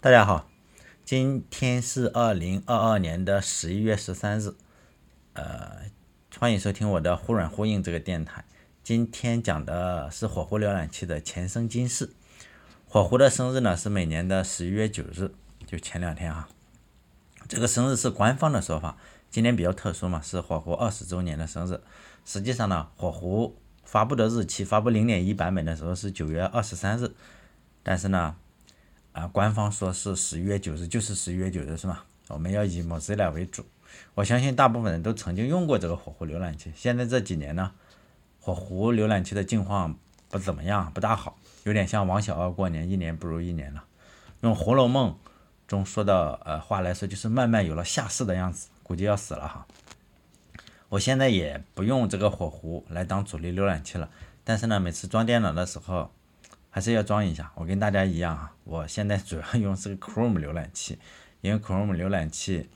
大家好，今天是二零二二年的十一月十三日，呃，欢迎收听我的忽软忽硬这个电台。今天讲的是火狐浏览器的前生今世。火狐的生日呢是每年的十一月九日，就前两天啊。这个生日是官方的说法，今年比较特殊嘛，是火狐二十周年的生日。实际上呢，火狐发布的日期，发布零点一版本的时候是九月二十三日，但是呢。啊，官方说是十一月九日，就是十一月九日是吗？我们要以 Mozilla 为主。我相信大部分人都曾经用过这个火狐浏览器。现在这几年呢，火狐浏览器的境况不怎么样，不大好，有点像王小二过年，一年不如一年了。用《红楼梦》中说的呃话来说，就是慢慢有了下世的样子，估计要死了哈。我现在也不用这个火狐来当主力浏览器了，但是呢，每次装电脑的时候。还是要装一下，我跟大家一样啊，我现在主要用是个 Chrome 浏览器，因为 Chrome 浏览器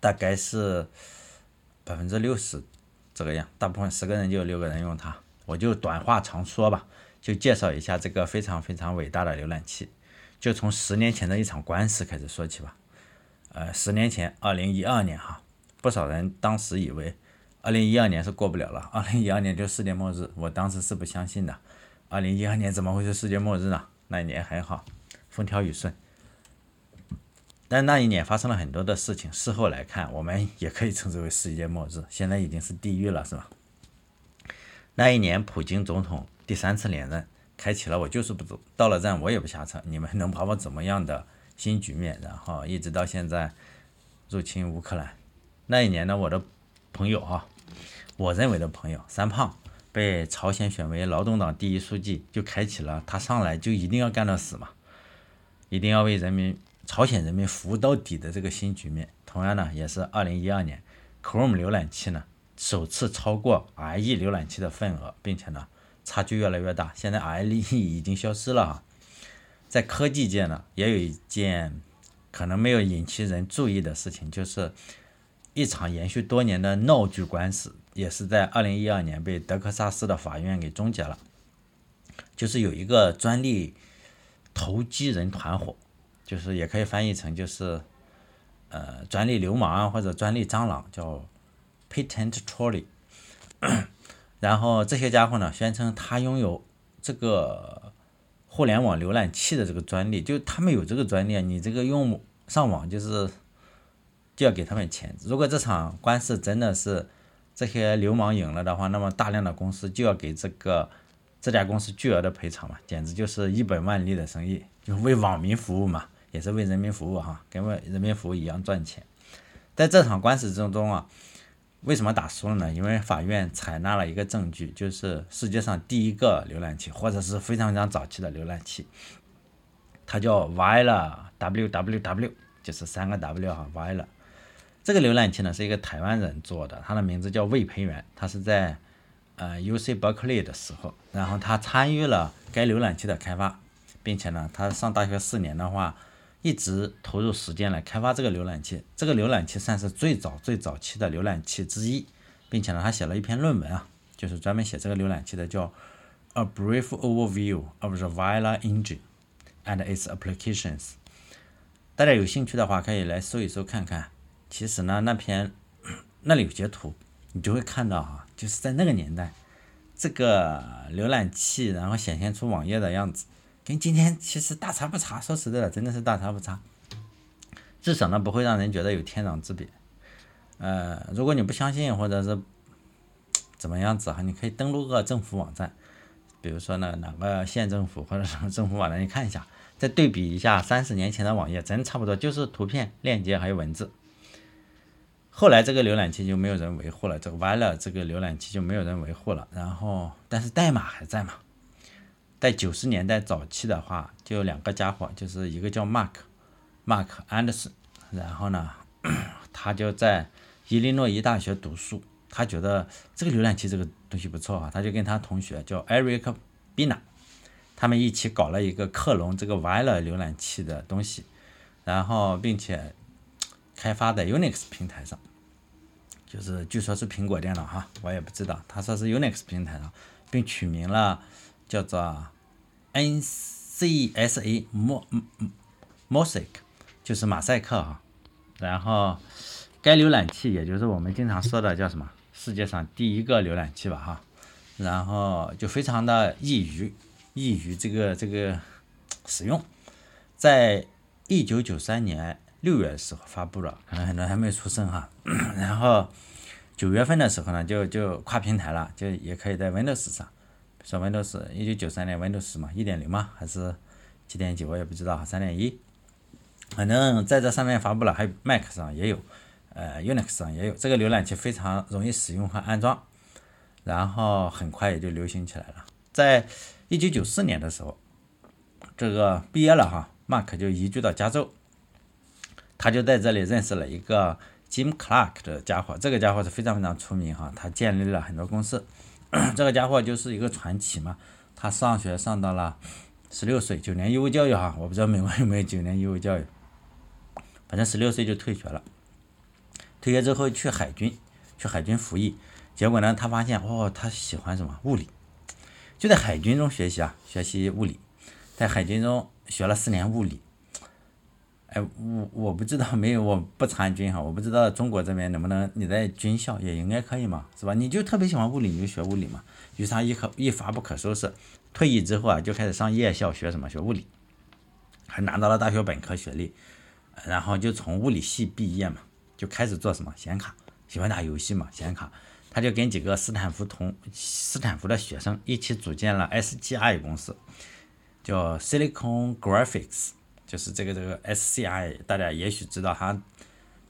大概是百分之六十这个样，大部分十个人就有六个人用它。我就短话长说吧，就介绍一下这个非常非常伟大的浏览器，就从十年前的一场官司开始说起吧。呃，十年前，二零一二年哈，不少人当时以为二零一二年是过不了了，二零一二年就世界末日，我当时是不相信的。二零一二年怎么会是世界末日呢？那一年还好，风调雨顺。但那一年发生了很多的事情，事后来看，我们也可以称之为世界末日。现在已经是地狱了，是吧？那一年，普京总统第三次连任，开启了我就是不走，到了站我也不下车，你们能把我怎么样的新局面？然后一直到现在入侵乌克兰。那一年呢，我的朋友啊，我认为的朋友三胖。被朝鲜选为劳动党第一书记，就开启了他上来就一定要干到死嘛，一定要为人民朝鲜人民服务到底的这个新局面。同样呢，也是二零一二年，Chrome 浏览器呢首次超过 IE 浏览器的份额，并且呢差距越来越大。现在 IE 已经消失了哈。在科技界呢，也有一件可能没有引起人注意的事情，就是一场延续多年的闹剧官司。也是在二零一二年被德克萨斯的法院给终结了，就是有一个专利投机人团伙，就是也可以翻译成就是呃专利流氓或者专利蟑螂，叫 patent trolley。然后这些家伙呢，宣称他拥有这个互联网浏览器的这个专利，就他们有这个专利，你这个用上网就是就要给他们钱。如果这场官司真的是，这些流氓赢了的话，那么大量的公司就要给这个这家公司巨额的赔偿嘛，简直就是一本万利的生意，就为网民服务嘛，也是为人民服务哈，跟为人民服务一样赚钱。在这场官司之中啊，为什么打输了呢？因为法院采纳了一个证据，就是世界上第一个浏览器，或者是非常非常早期的浏览器，它叫 Viola W W W，就是三个 W 哈，Viola。这个浏览器呢是一个台湾人做的，他的名字叫魏培元，他是在呃 U C Berkeley 的时候，然后他参与了该浏览器的开发，并且呢，他上大学四年的话，一直投入时间来开发这个浏览器。这个浏览器算是最早最早期的浏览器之一，并且呢，他写了一篇论文啊，就是专门写这个浏览器的，叫 A Brief Overview of the Viola Engine and its Applications。大家有兴趣的话，可以来搜一搜看看。其实呢，那篇那里有截图，你就会看到啊，就是在那个年代，这个浏览器然后显现出网页的样子，跟今天其实大差不差。说实在的，真的是大差不差。至少呢，不会让人觉得有天壤之别。呃，如果你不相信或者是怎么样子哈，你可以登录个政府网站，比如说呢哪个县政府或者什么政府网站，你看一下，再对比一下三十年前的网页，真差不多，就是图片、链接还有文字。后来这个浏览器就没有人维护了，这个 Viola 这个浏览器就没有人维护了。然后，但是代码还在嘛？在九十年代早期的话，就有两个家伙，就是一个叫 Mark，Mark Anderson，然后呢，他就在伊利诺伊大学读书，他觉得这个浏览器这个东西不错啊，他就跟他同学叫 Eric Bina，他们一起搞了一个克隆这个 Viola 浏览器的东西，然后并且。开发的 Unix 平台上，就是据说是苹果电脑哈，我也不知道。他说是 Unix 平台上，并取名了叫做 NCSA Mo Mosaic，就是马赛克哈。然后该浏览器也就是我们经常说的叫什么世界上第一个浏览器吧哈。然后就非常的易于易于这个这个使用，在一九九三年六月的时候发布了，可能很多还没有出生哈。然后九月份的时候呢，就就跨平台了，就也可以在 Windows 上，说 Windows 一九九三年 Windows 嘛，一点零嘛，还是几点几我也不知道，三点一，反正在这上面发布了，还有 Mac 上也有，呃 Unix 上也有，这个浏览器非常容易使用和安装。然后很快也就流行起来了。在一九九四年的时候，这个毕业了哈，Mark 就移居到加州，他就在这里认识了一个 Jim Clark 的家伙。这个家伙是非常非常出名哈，他建立了很多公司。这个家伙就是一个传奇嘛。他上学上到了十六岁，九年义务教育哈，我不知道美国有没有九年义务教育，反正十六岁就退学了。退学之后去海军，去海军服役。结果呢，他发现哦，他喜欢什么物理，就在海军中学习啊，学习物理，在海军中学了四年物理。哎，我我不知道，没有，我不参军哈，我不知道中国这边能不能你在军校也应该可以嘛，是吧？你就特别喜欢物理，你就学物理嘛。于是他一可一发不可收拾，退役之后啊，就开始上夜校学什么学物理，还拿到了大学本科学历，然后就从物理系毕业嘛，就开始做什么显卡，喜欢打游戏嘛，显卡。他就跟几个斯坦福同斯坦福的学生一起组建了 SGI 公司，叫 Silicon Graphics，就是这个这个 SCI，大家也许知道，他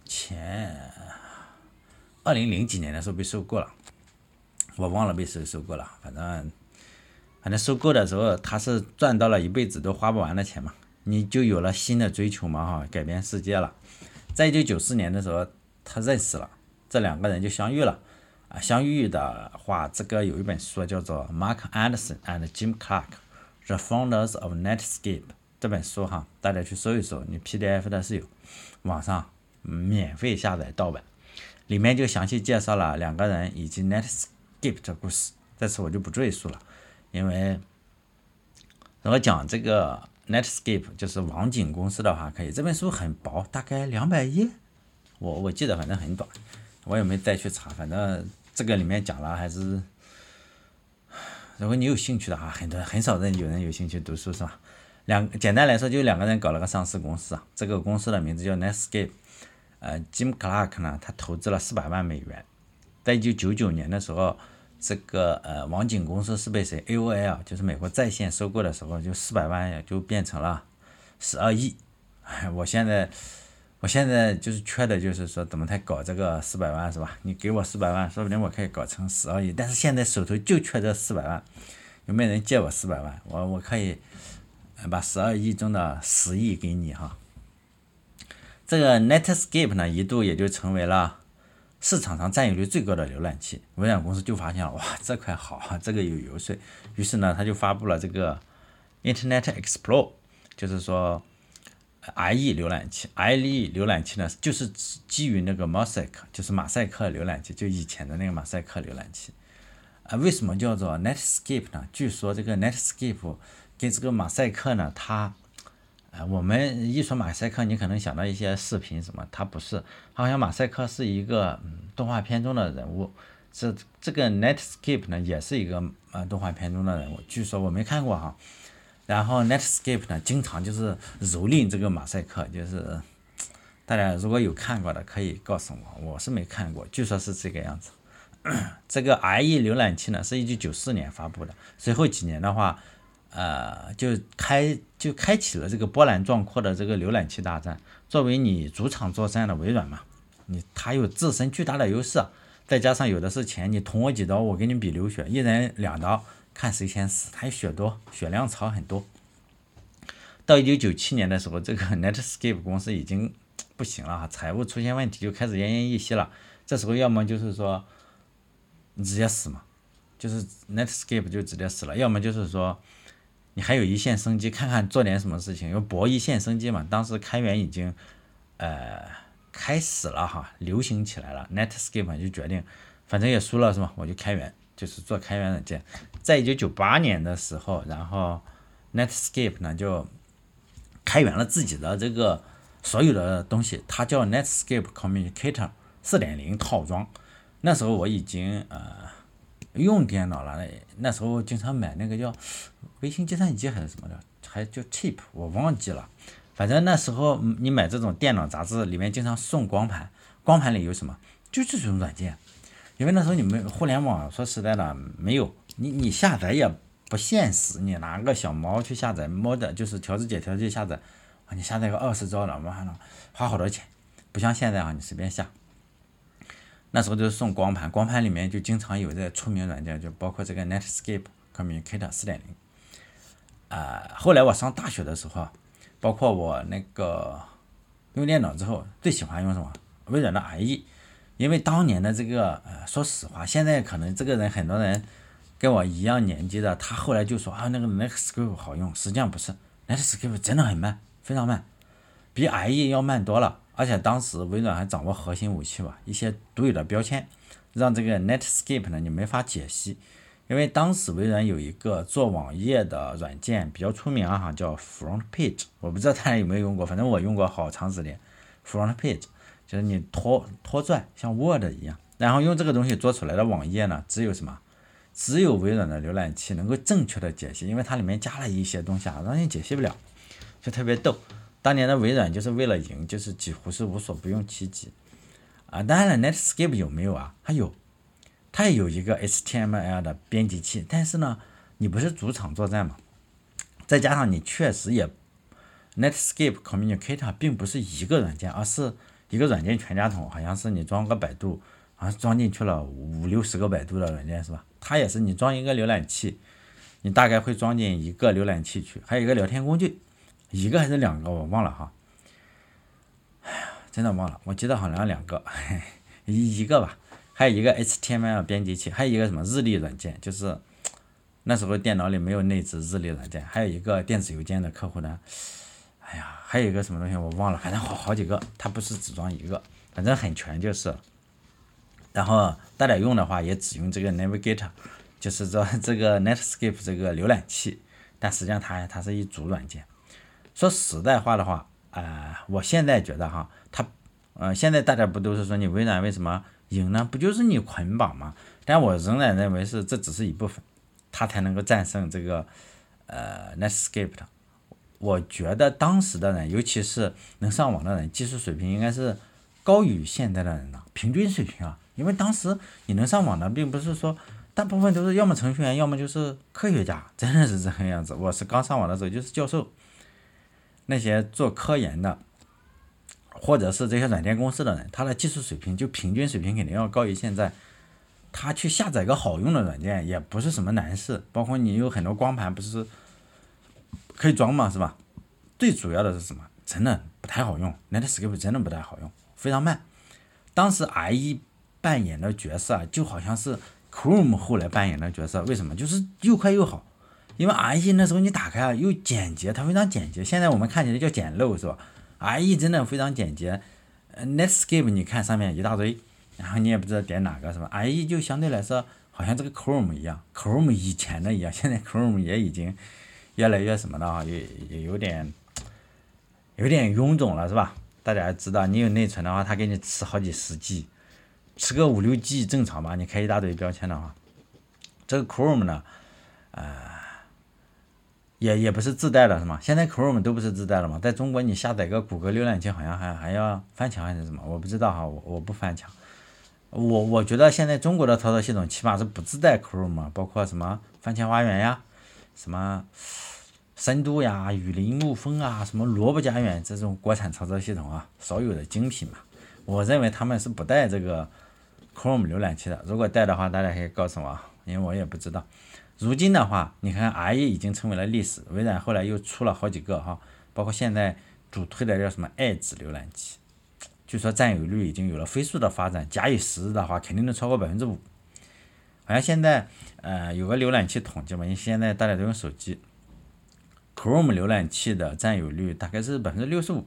前二零零几年的时候被收购了，我忘了被谁收购了，反正反正收购的时候他是赚到了一辈子都花不完的钱嘛，你就有了新的追求嘛哈，改变世界了。在一九九四年的时候，他认识了这两个人就相遇了。啊，相遇的话，这个有一本书叫做《Mark Anderson and Jim Clark: The Founders of Netscape》这本书哈，大家去搜一搜，你 PDF 的是有，网上免费下载盗版，里面就详细介绍了两个人以及 Netscape 的故事，在此我就不赘述了，因为如果讲这个 Netscape 就是网景公司的话，可以，这本书很薄，大概两百页，我我记得反正很短，我也没再去查，反正。这个里面讲了，还是如果你有兴趣的话，很多很少人有人有兴趣读书是吧？两简单来说，就两个人搞了个上市公司啊，这个公司的名字叫 Netscape。呃，Jim Clark 呢，他投资了四百万美元，在一九九九年的时候，这个呃网景公司是被谁 AOL 就是美国在线收购的时候，就四百万也就变成了十二亿。我现在。我现在就是缺的，就是说怎么才搞这个四百万是吧？你给我四百万，说不定我可以搞成十二亿。但是现在手头就缺这四百万，有没有人借我四百万？我我可以把十二亿中的十亿给你哈。这个 Netscape 呢，一度也就成为了市场上占有率最高的浏览器。微软公司就发现了，哇，这块好啊，这个有游说，于是呢，他就发布了这个 Internet Explorer，就是说。IE 浏览器，IE 浏览器呢，就是基于那个 Mosaic，就是马赛克浏览器，就以前的那个马赛克浏览器。啊，为什么叫做 Netscape 呢？据说这个 Netscape 跟这个马赛克呢，它，呃，我们一说马赛克，你可能想到一些视频什么，它不是，好像马赛克是一个动画片中的人物。这这个 Netscape 呢，也是一个呃动画片中的人物。据说我没看过哈。然后 Netscape 呢，经常就是蹂躏这个马赛克，就是大家如果有看过的，可以告诉我，我是没看过，据说是这个样子。这个 IE 浏览器呢，是一九九四年发布的，随后几年的话，呃，就开就开启了这个波澜壮阔的这个浏览器大战。作为你主场作战的微软嘛，你它有自身巨大的优势，再加上有的是钱，你捅我几刀，我给你比流血，一人两刀。看谁先死，他血多，血量槽很多。到一九九七年的时候，这个 Netscape 公司已经不行了，财务出现问题，就开始奄奄一息了。这时候要么就是说你直接死嘛，就是 Netscape 就直接死了；要么就是说你还有一线生机，看看做点什么事情，要搏一线生机嘛。当时开源已经呃开始了哈，流行起来了，Netscape 就决定，反正也输了是吧？我就开源。就是做开源软件，在一九九八年的时候，然后 Netscape 呢就开源了自己的这个所有的东西，它叫 Netscape Communicator 四点零套装。那时候我已经呃用电脑了，那那时候经常买那个叫 微型计算机还是什么的，还叫 Chip，我忘记了。反正那时候你买这种电脑杂志，里面经常送光盘，光盘里有什么？就这种软件。因为那时候你们互联网说实在的没有，你你下载也不现实，你拿个小猫去下载猫的，就是调制解调器下载，啊，你下载个二十兆的，完了花好多钱，不像现在啊，你随便下。那时候就是送光盘，光盘里面就经常有这出名软件，就包括这个 Netscape Communicator 四点零。啊，后来我上大学的时候，包括我那个用电脑之后，最喜欢用什么？微软的 IE。因为当年的这个，呃，说实话，现在可能这个人很多人跟我一样年纪的，他后来就说啊，那个 Netscape 好用，实际上不是，Netscape 真的很慢，非常慢，比 IE 要慢多了。而且当时微软还掌握核心武器吧，一些独有的标签，让这个 Netscape 呢你没法解析。因为当时微软有一个做网页的软件比较出名啊，哈，叫 Front Page，我不知道大家有没有用过，反正我用过好长时间，Front Page。就是你拖拖拽，像 Word 一样，然后用这个东西做出来的网页呢，只有什么？只有微软的浏览器能够正确的解析，因为它里面加了一些东西啊，让你解析不了，就特别逗。当年的微软就是为了赢，就是几乎是无所不用其极啊。当然了，Netscape 有没有啊？它有，它也有一个 HTML 的编辑器，但是呢，你不是主场作战嘛？再加上你确实也，Netscape Communicator 并不是一个软件，而是。一个软件全家桶，好像是你装个百度，好像装进去了五六十个百度的软件是吧？它也是你装一个浏览器，你大概会装进一个浏览器去，还有一个聊天工具，一个还是两个我忘了哈。哎呀，真的忘了，我记得好像两个，一一个吧，还有一个 HTML 编辑器，还有一个什么日历软件，就是那时候电脑里没有内置日历软件，还有一个电子邮件的客户端。哎呀，还有一个什么东西我忘了，反正好好几个，它不是只装一个，反正很全就是。然后大家用的话也只用这个 Navigator，就是说这个 Netscape 这个浏览器，但实际上它它是一组软件。说实在话的话，啊，我现在觉得哈，他，呃，现在大家不都是说你微软为什么赢呢？不就是你捆绑吗？但我仍然认为是这只是一部分，他才能够战胜这个呃 Netscape 的。我觉得当时的人，尤其是能上网的人，技术水平应该是高于现在的人的平均水平啊。因为当时你能上网的，并不是说大部分都是要么程序员，要么就是科学家，真的是这个样子。我是刚上网的时候就是教授，那些做科研的，或者是这些软件公司的人，他的技术水平就平均水平肯定要高于现在。他去下载个好用的软件也不是什么难事，包括你有很多光盘，不是。可以装嘛，是吧？最主要的是什么？真的不太好用，Netscape 真的不太好用，非常慢。当时 IE 扮演的角色啊，就好像是 Chrome 后来扮演的角色。为什么？就是又快又好。因为 IE 那时候你打开啊，又简洁，它非常简洁。现在我们看起来叫简陋，是吧？IE 真的非常简洁。Netscape 你看上面一大堆，然后你也不知道点哪个，是吧？IE 就相对来说，好像这个 Chrome 一样，Chrome 以前的一样，现在 Chrome 也已经。越来越什么的啊，也也有点，有点臃肿了，是吧？大家知道，你有内存的话，它给你吃好几十 G，吃个五六 G 正常吧？你开一大堆标签的话，这个 Chrome 呢，呃，也也不是自带的，是吗？现在 Chrome 都不是自带的嘛？在中国，你下载个谷歌浏览器，好像还还要翻墙还是什么？我不知道哈，我我不翻墙。我我觉得现在中国的操作系统起码是不自带 Chrome，包括什么番茄花园呀。什么深度呀、雨林沐风啊、什么萝卜家园这种国产操作系统啊，少有的精品嘛。我认为他们是不带这个 Chrome 浏览器的。如果带的话，大家可以告诉我，因为我也不知道。如今的话，你看 IE 已经成为了历史。微软后来又出了好几个哈，包括现在主推的叫什么 Edge 浏览器，据说占有率已经有了飞速的发展。假以时日的话，肯定能超过百分之五。好像现在，呃，有个浏览器统计嘛，因为现在大家都用手机，Chrome 浏览器的占有率大概是百分之六十五，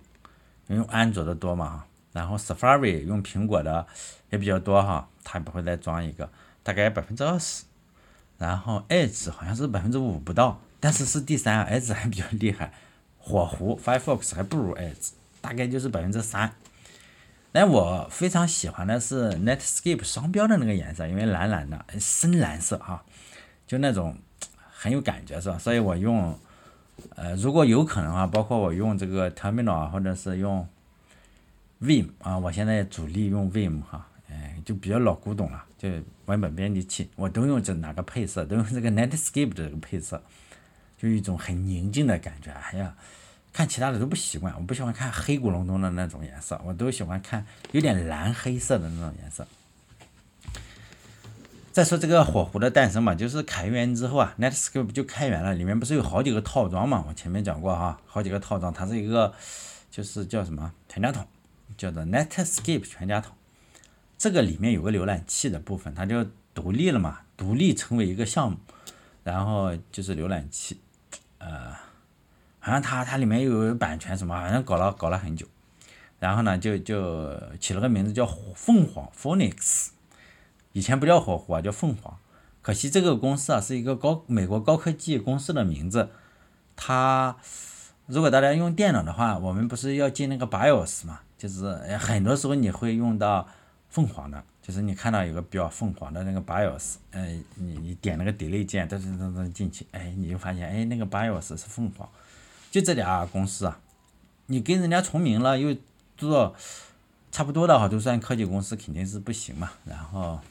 用安卓的多嘛，然后 Safari 用苹果的也比较多哈，它不会再装一个，大概百分之二十，然后 Edge 好像是百分之五不到，但是是第三，Edge 还比较厉害，火狐 Firefox 还不如 Edge，大概就是百分之三。但我非常喜欢的是 Netscape 商标的那个颜色，因为蓝蓝的，深蓝色哈，就那种很有感觉是吧？所以我用，呃，如果有可能的话，包括我用这个 Terminal 或者是用 Vim 啊，我现在主力用 Vim 哈，就比较老古董了，就文本编辑器，我都用这哪个配色，都用这个 Netscape 的这个配色，就一种很宁静的感觉，哎呀。看其他的都不习惯，我不喜欢看黑咕隆咚的那种颜色，我都喜欢看有点蓝黑色的那种颜色。再说这个火狐的诞生嘛，就是开源之后啊，Netscape 就开源了，里面不是有好几个套装嘛？我前面讲过哈，好几个套装，它是一个就是叫什么全家桶，叫做 Netscape 全家桶。这个里面有个浏览器的部分，它就独立了嘛，独立成为一个项目，然后就是浏览器，呃。好像它它里面有版权什么，好像搞了搞了很久，然后呢就就起了个名字叫凤凰 Phoenix，以前不叫火狐啊，叫凤凰。可惜这个公司啊是一个高美国高科技公司的名字，它如果大家用电脑的话，我们不是要进那个 BIOS 嘛，就是很多时候你会用到凤凰的，就是你看到有个标凤凰的那个 BIOS，嗯，你你点那个 Delete 键，噔噔噔噔进去，哎，你就发现哎那个 BIOS 是凤凰。就这俩公司啊，你跟人家重名了，又做差不多的话，都算科技公司，肯定是不行嘛。然后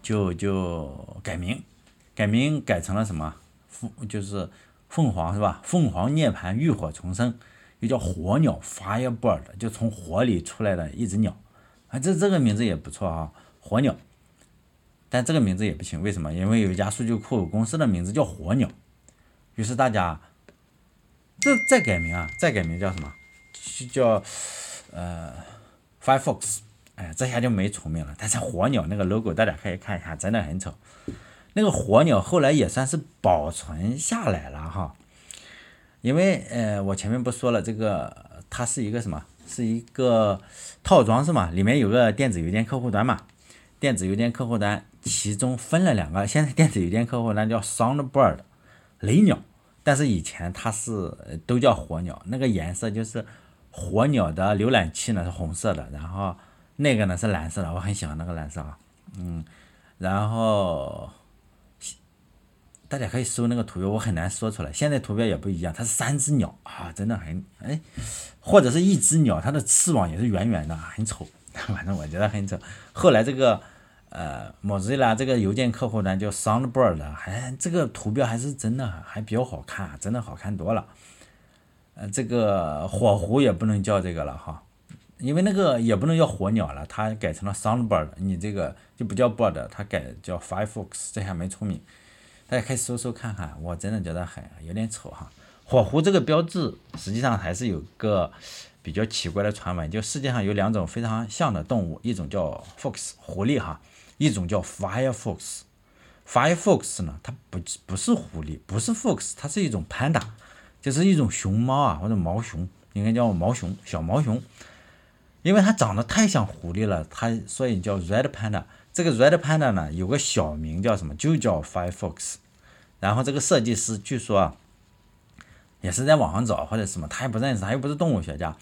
就就改名，改名改成了什么？凤就是凤凰是吧？凤凰涅槃，浴火重生，又叫火鸟 Firebird，就从火里出来的一只鸟啊。这这个名字也不错啊，火鸟。但这个名字也不行，为什么？因为有一家数据库公司的名字叫火鸟，于是大家。这再改名啊，再改名叫什么？叫呃，Firefox。哎，这下就没重名了。但是火鸟那个 logo 大家可以看一下，真的很丑。那个火鸟后来也算是保存下来了哈，因为呃，我前面不说了，这个它是一个什么？是一个套装是吗？里面有个电子邮件客户端嘛？电子邮件客户端其中分了两个，现在电子邮件客户端叫 Soundbird，雷鸟。但是以前它是都叫火鸟，那个颜色就是火鸟的浏览器呢是红色的，然后那个呢是蓝色的，我很喜欢那个蓝色啊，嗯，然后大家可以搜那个图标，我很难说出来，现在图标也不一样，它是三只鸟啊，真的很哎，或者是一只鸟，它的翅膀也是圆圆的，很丑，反正我觉得很丑。后来这个。呃，Mozilla 这个邮件客户端叫 Soundbird，还这个图标还是真的还比较好看，真的好看多了。呃，这个火狐也不能叫这个了哈，因为那个也不能叫火鸟了，它改成了 Soundbird，你这个就不叫 bird，它改叫 Firefox，这下没出名。大家可以搜搜看看，我真的觉得很有点丑哈。火狐这个标志实际上还是有个比较奇怪的传闻，就世界上有两种非常像的动物，一种叫 fox 狐狸哈。一种叫 Firefox，Firefox 呢，它不不是狐狸，不是 fox，它是一种 panda，就是一种熊猫啊，或者毛熊，应该叫毛熊，小毛熊，因为它长得太像狐狸了，它所以叫 red panda。这个 red panda 呢，有个小名叫什么？就叫 Firefox。然后这个设计师据说啊，也是在网上找或者什么，他也不认识，他又不是动物学家。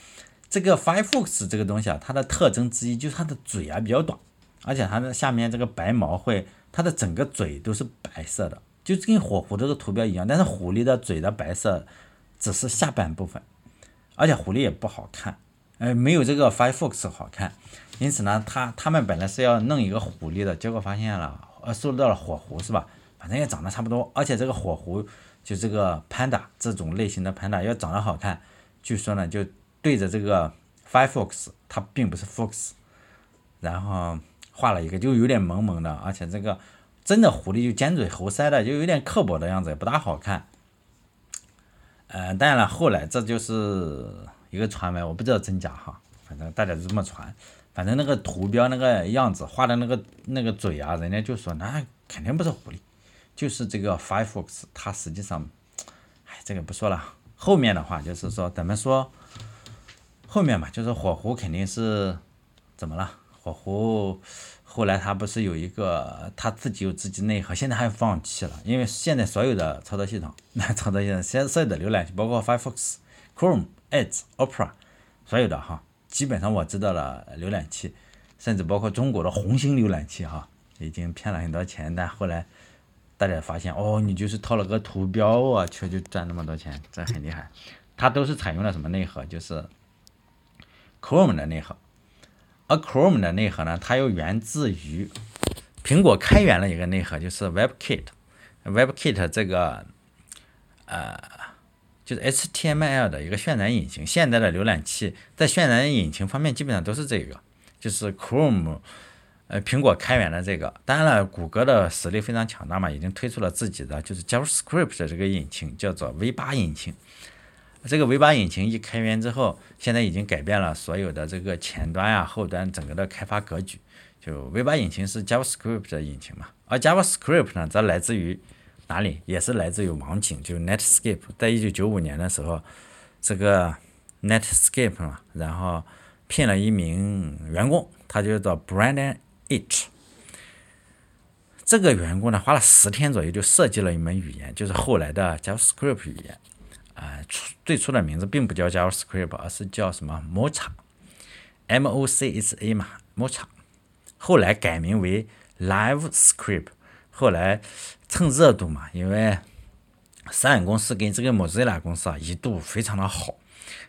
这个 Firefox 这个东西啊，它的特征之一就是它的嘴啊比较短。而且它的下面这个白毛会，它的整个嘴都是白色的，就跟火狐这个图标一样。但是狐狸的嘴的白色只是下半部分，而且狐狸也不好看，呃，没有这个 Firefox 好看。因此呢，他他们本来是要弄一个狐狸的，结果发现了，呃，收到了火狐是吧？反正也长得差不多。而且这个火狐就这个 Panda 这种类型的 Panda 要长得好看，据说呢就对着这个 Firefox，它并不是 Fox，然后。画了一个就有点萌萌的，而且这个真的狐狸就尖嘴猴腮的，就有点刻薄的样子，也不大好看。嗯，当然了，后来这就是一个传闻，我不知道真假哈，反正大家都这么传。反正那个图标那个样子画的那个那个嘴啊，人家就说那肯定不是狐狸，就是这个 Firefox，它实际上，哎，这个不说了。后面的话就是说怎么说，后面嘛，就是火狐肯定是怎么了？火狐后来它不是有一个它自己有自己内核，现在还放弃了，因为现在所有的操作系统，那操作系统，现所有的浏览器，包括 Firefox、Chrome、Edge、Opera，所有的哈，基本上我知道了浏览器，甚至包括中国的红星浏览器哈，已经骗了很多钱，但后来大家发现哦，你就是套了个图标啊，却就赚那么多钱，这很厉害。它都是采用了什么内核？就是 Chrome 的内核。而 Chrome 的内核呢，它又源自于苹果开源了一个内核，就是 WebKit。WebKit 这个呃，就是 HTML 的一个渲染引擎。现在的浏览器在渲染引擎方面基本上都是这个，就是 Chrome，呃，苹果开源的这个。当然了，谷歌的实力非常强大嘛，已经推出了自己的就是 JavaScript 的这个引擎，叫做 V8 引擎。这个 V8 引擎一开源之后，现在已经改变了所有的这个前端啊、后端整个的开发格局。就 V8 引擎是 JavaScript 的引擎嘛，而 JavaScript 呢，则来自于哪里？也是来自于网景，就是 Netscape。在一九九五年的时候，这个 Netscape 嘛，然后聘了一名员工，他就叫 Brandon H。这个员工呢，花了十天左右就设计了一门语言，就是后来的 JavaScript 语言。啊，最初的名字并不叫 JavaScript，而是叫什么 Mocha，M-O-C-H-A 嘛，Mocha。后来改名为 LiveScript。后来蹭热度嘛，因为三眼公司跟这个 Mozilla 公司啊一度非常的好，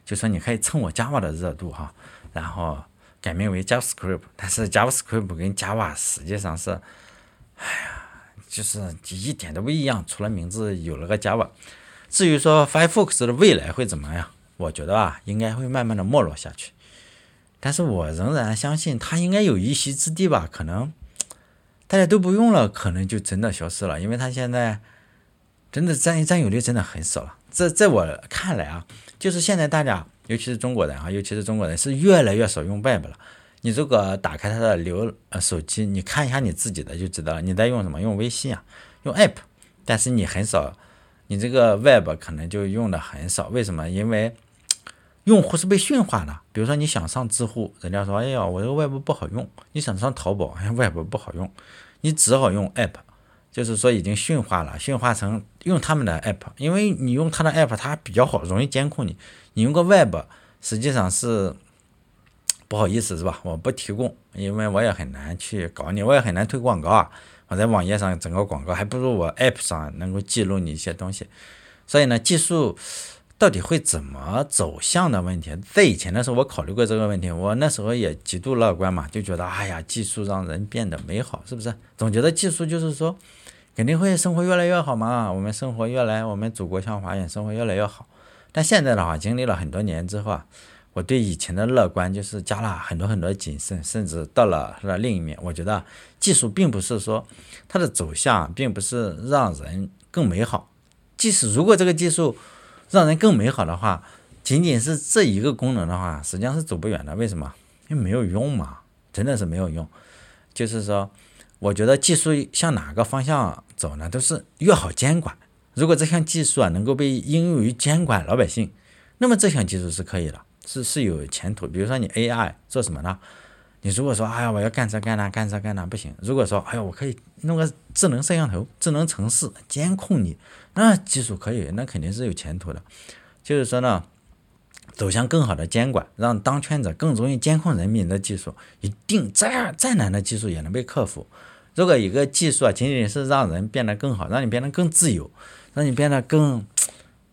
就说你可以蹭我 Java 的热度哈，然后改名为 JavaScript。但是 JavaScript 跟 Java 实际上是，哎呀，就是一点都不一样，除了名字有了个 Java。至于说 Firefox 的未来会怎么样，我觉得啊，应该会慢慢的没落下去。但是我仍然相信它应该有一席之地吧。可能大家都不用了，可能就真的消失了，因为它现在真的占占有率真的很少了。在在我看来啊，就是现在大家，尤其是中国人啊，尤其是中国人是越来越少用 Web 了。你如果打开它的流呃手机，你看一下你自己的就知道了。你在用什么？用微信啊，用 App，但是你很少。你这个 Web 可能就用的很少，为什么？因为用户是被驯化的。比如说你想上知乎，人家说：“哎呀，我这个 Web 不好用。”你想上淘宝，哎，Web 不好用，你只好用 App，就是说已经驯化了，驯化成用他们的 App，因为你。用他的 App，它比较好，容易监控你。你用个 Web，实际上是不好意思，是吧？我不提供，因为我也很难去搞你，我也很难推广告啊。我在网页上整个广告还不如我 App 上能够记录你。一些东西，所以呢，技术到底会怎么走向的问题，在以前的时候我考虑过这个问题，我那时候也极度乐观嘛，就觉得哎呀，技术让人变得美好，是不是？总觉得技术就是说肯定会生活越来越好嘛，我们生活越来，我们祖国像花园，生活越来越好。但现在的话，经历了很多年之后啊。我对以前的乐观就是加了很多很多谨慎，甚至到了它的另一面。我觉得技术并不是说它的走向，并不是让人更美好。即使如果这个技术让人更美好的话，仅仅是这一个功能的话，实际上是走不远的。为什么？因为没有用嘛，真的是没有用。就是说，我觉得技术向哪个方向走呢？都是越好监管。如果这项技术啊能够被应用于监管老百姓，那么这项技术是可以的。是是有前途，比如说你 AI 做什么呢？你如果说哎呀我要干这干那干这干那不行。如果说哎呀我可以弄个智能摄像头、智能城市监控你，那技术可以，那肯定是有前途的。就是说呢，走向更好的监管，让当权者更容易监控人民的技术，一定再再难的技术也能被克服。如果一个技术啊仅仅是让人变得更好，让你变得更自由，让你变得更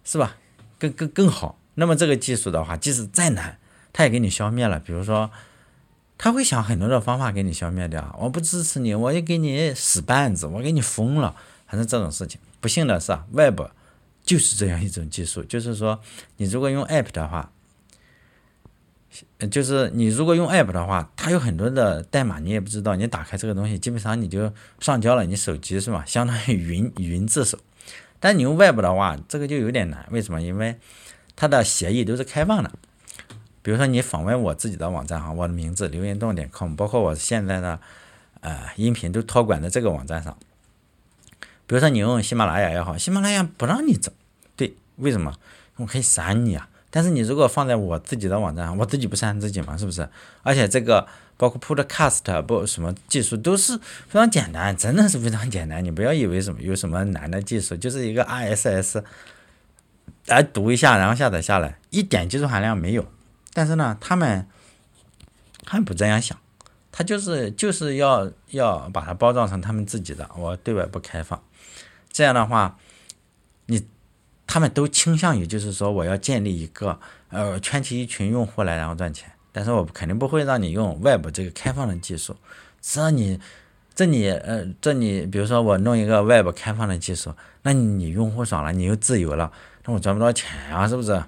是吧，更更更好。那么这个技术的话，即使再难，他也给你消灭了。比如说，他会想很多的方法给你消灭掉。我不支持你，我也给你使绊子，我给你封了，反正这种事情。不幸的是啊，Web 就是这样一种技术，就是说，你如果用 App 的话，就是你如果用 App 的话，它有很多的代码你也不知道，你打开这个东西，基本上你就上交了，你手机是吧？相当于云云自首。但你用 Web 的话，这个就有点难。为什么？因为它的协议都是开放的，比如说你访问我自己的网站哈，我的名字刘云动点 com，包括我现在的呃音频都托管在这个网站上。比如说你用喜马拉雅也好，喜马拉雅不让你整，对，为什么？我可以删你啊。但是你如果放在我自己的网站，我自己不删自己嘛，是不是？而且这个包括 Podcast 不什么技术都是非常简单，真的是非常简单。你不要以为什么有什么难的技术，就是一个 RSS 来读一下，然后下载下来，一点技术含量没有。但是呢，他们他们不这样想，他就是就是要要把它包装成他们自己的，我对外不开放。这样的话，你他们都倾向于就是说我要建立一个呃圈起一群用户来然后赚钱，但是我肯定不会让你用 Web 这个开放的技术。这你这你呃这你比如说我弄一个 Web 开放的技术，那你用户爽了，你又自由了，那我赚不到钱啊，是不是？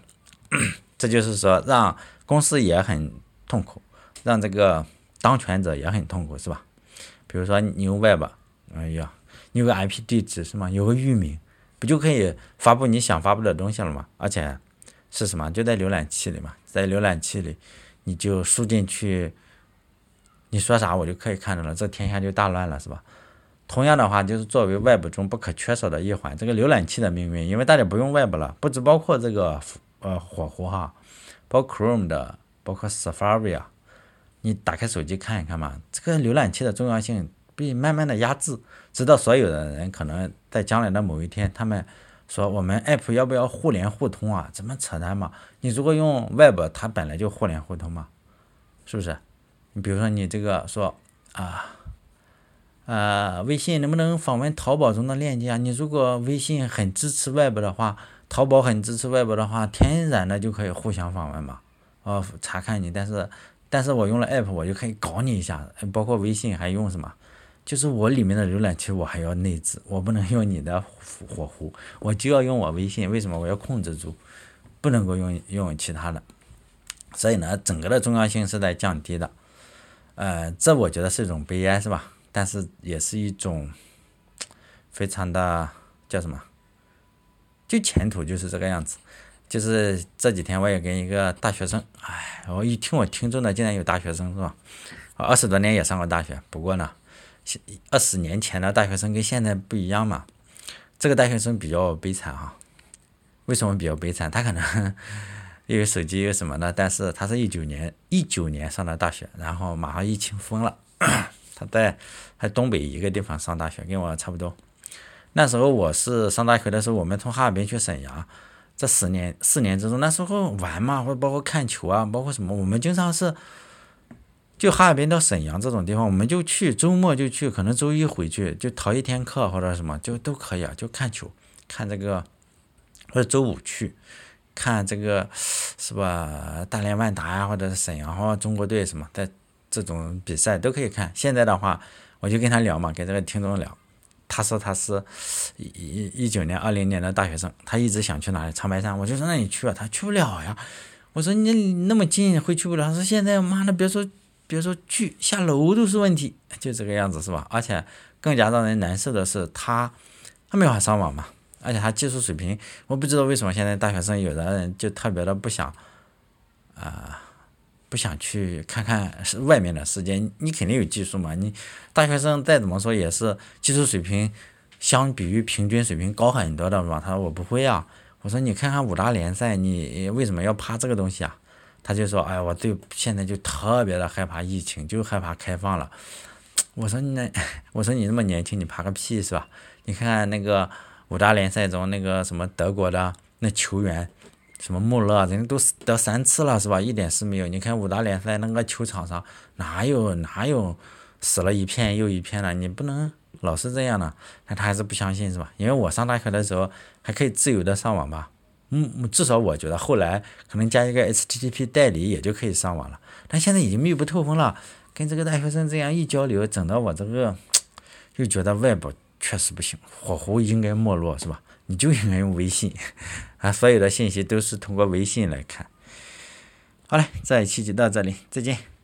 这就是说让公司也很痛苦，让这个当权者也很痛苦，是吧？比如说你用 Web，哎呀。有个 IP 地址是吗？有个域名，不就可以发布你想发布的东西了吗？而且是什么？就在浏览器里嘛，在浏览器里，你就输进去，你说啥我就可以看到了，这天下就大乱了，是吧？同样的话，就是作为 Web 中不可缺少的一环，这个浏览器的命运，因为大家不用 Web 了，不只包括这个呃火狐哈，包括 Chrome 的，包括 Safari 啊，你打开手机看一看嘛，这个浏览器的重要性。被慢慢的压制，直到所有的人可能在将来的某一天，他们说我们 app 要不要互联互通啊？怎么扯淡嘛？你如果用 web，它本来就互联互通嘛，是不是？你比如说你这个说啊，呃，微信能不能访问淘宝中的链接啊？你如果微信很支持 web 的话，淘宝很支持 web 的话，天然的就可以互相访问嘛，哦，查看你，但是但是我用了 app，我就可以搞你一下，包括微信还用什么？就是我里面的浏览器我还要内置，我不能用你的火狐，我就要用我微信。为什么我要控制住，不能够用用其他的？所以呢，整个的重要性是在降低的。呃，这我觉得是一种悲哀，是吧？但是也是一种非常的叫什么？就前途就是这个样子。就是这几天我也跟一个大学生，哎，我一听我听众的竟然有大学生，是吧？二十多年也上过大学，不过呢。二十年前的大学生跟现在不一样嘛，这个大学生比较悲惨哈。为什么比较悲惨？他可能 又有手机又什么的，但是他是一九年一九年上的大学，然后马上疫情封了，他在在东北一个地方上大学，跟我差不多。那时候我是上大学的时候，我们从哈尔滨去沈阳，这十年四年之中，那时候玩嘛，或包括看球啊，包括什么，我们经常是。就哈尔滨到沈阳这种地方，我们就去周末就去，可能周一回去就逃一天课或者什么就都可以啊，就看球，看这个，或者周五去看这个是吧？大连万达呀，或者是沈阳或中国队什么的这种比赛都可以看。现在的话，我就跟他聊嘛，跟这个听众聊，他说他是一一九年、二零年的大学生，他一直想去哪里长白山，我就说那你去啊，他去不了呀。我说你那么近会去不了，他说现在妈的别说。比如说去下楼都是问题，就这个样子是吧？而且更加让人难受的是，他他没法上网嘛，而且他技术水平，我不知道为什么现在大学生有的人就特别的不想啊，不想去看看外面的世界。你肯定有技术嘛，你大学生再怎么说也是技术水平相比于平均水平高很多的嘛。他说我不会啊，我说你看看五大联赛，你为什么要怕这个东西啊？他就说：“哎，我对现在就特别的害怕疫情，就害怕开放了。”我说：“那我说你那么年轻，你怕个屁是吧？你看那个五大联赛中那个什么德国的那球员，什么穆勒，人家都得三次了是吧？一点事没有。你看五大联赛那个球场上哪有哪有死了一片又一片的？你不能老是这样的。但他还是不相信是吧？因为我上大学的时候还可以自由的上网吧。”嗯，至少我觉得后来可能加一个 HTTP 代理也就可以上网了，但现在已经密不透风了。跟这个大学生这样一交流，整的我这个又觉得外部确实不行，火狐应该没落是吧？你就应该用微信，啊，所有的信息都是通过微信来看。好嘞，这一期就到这里，再见。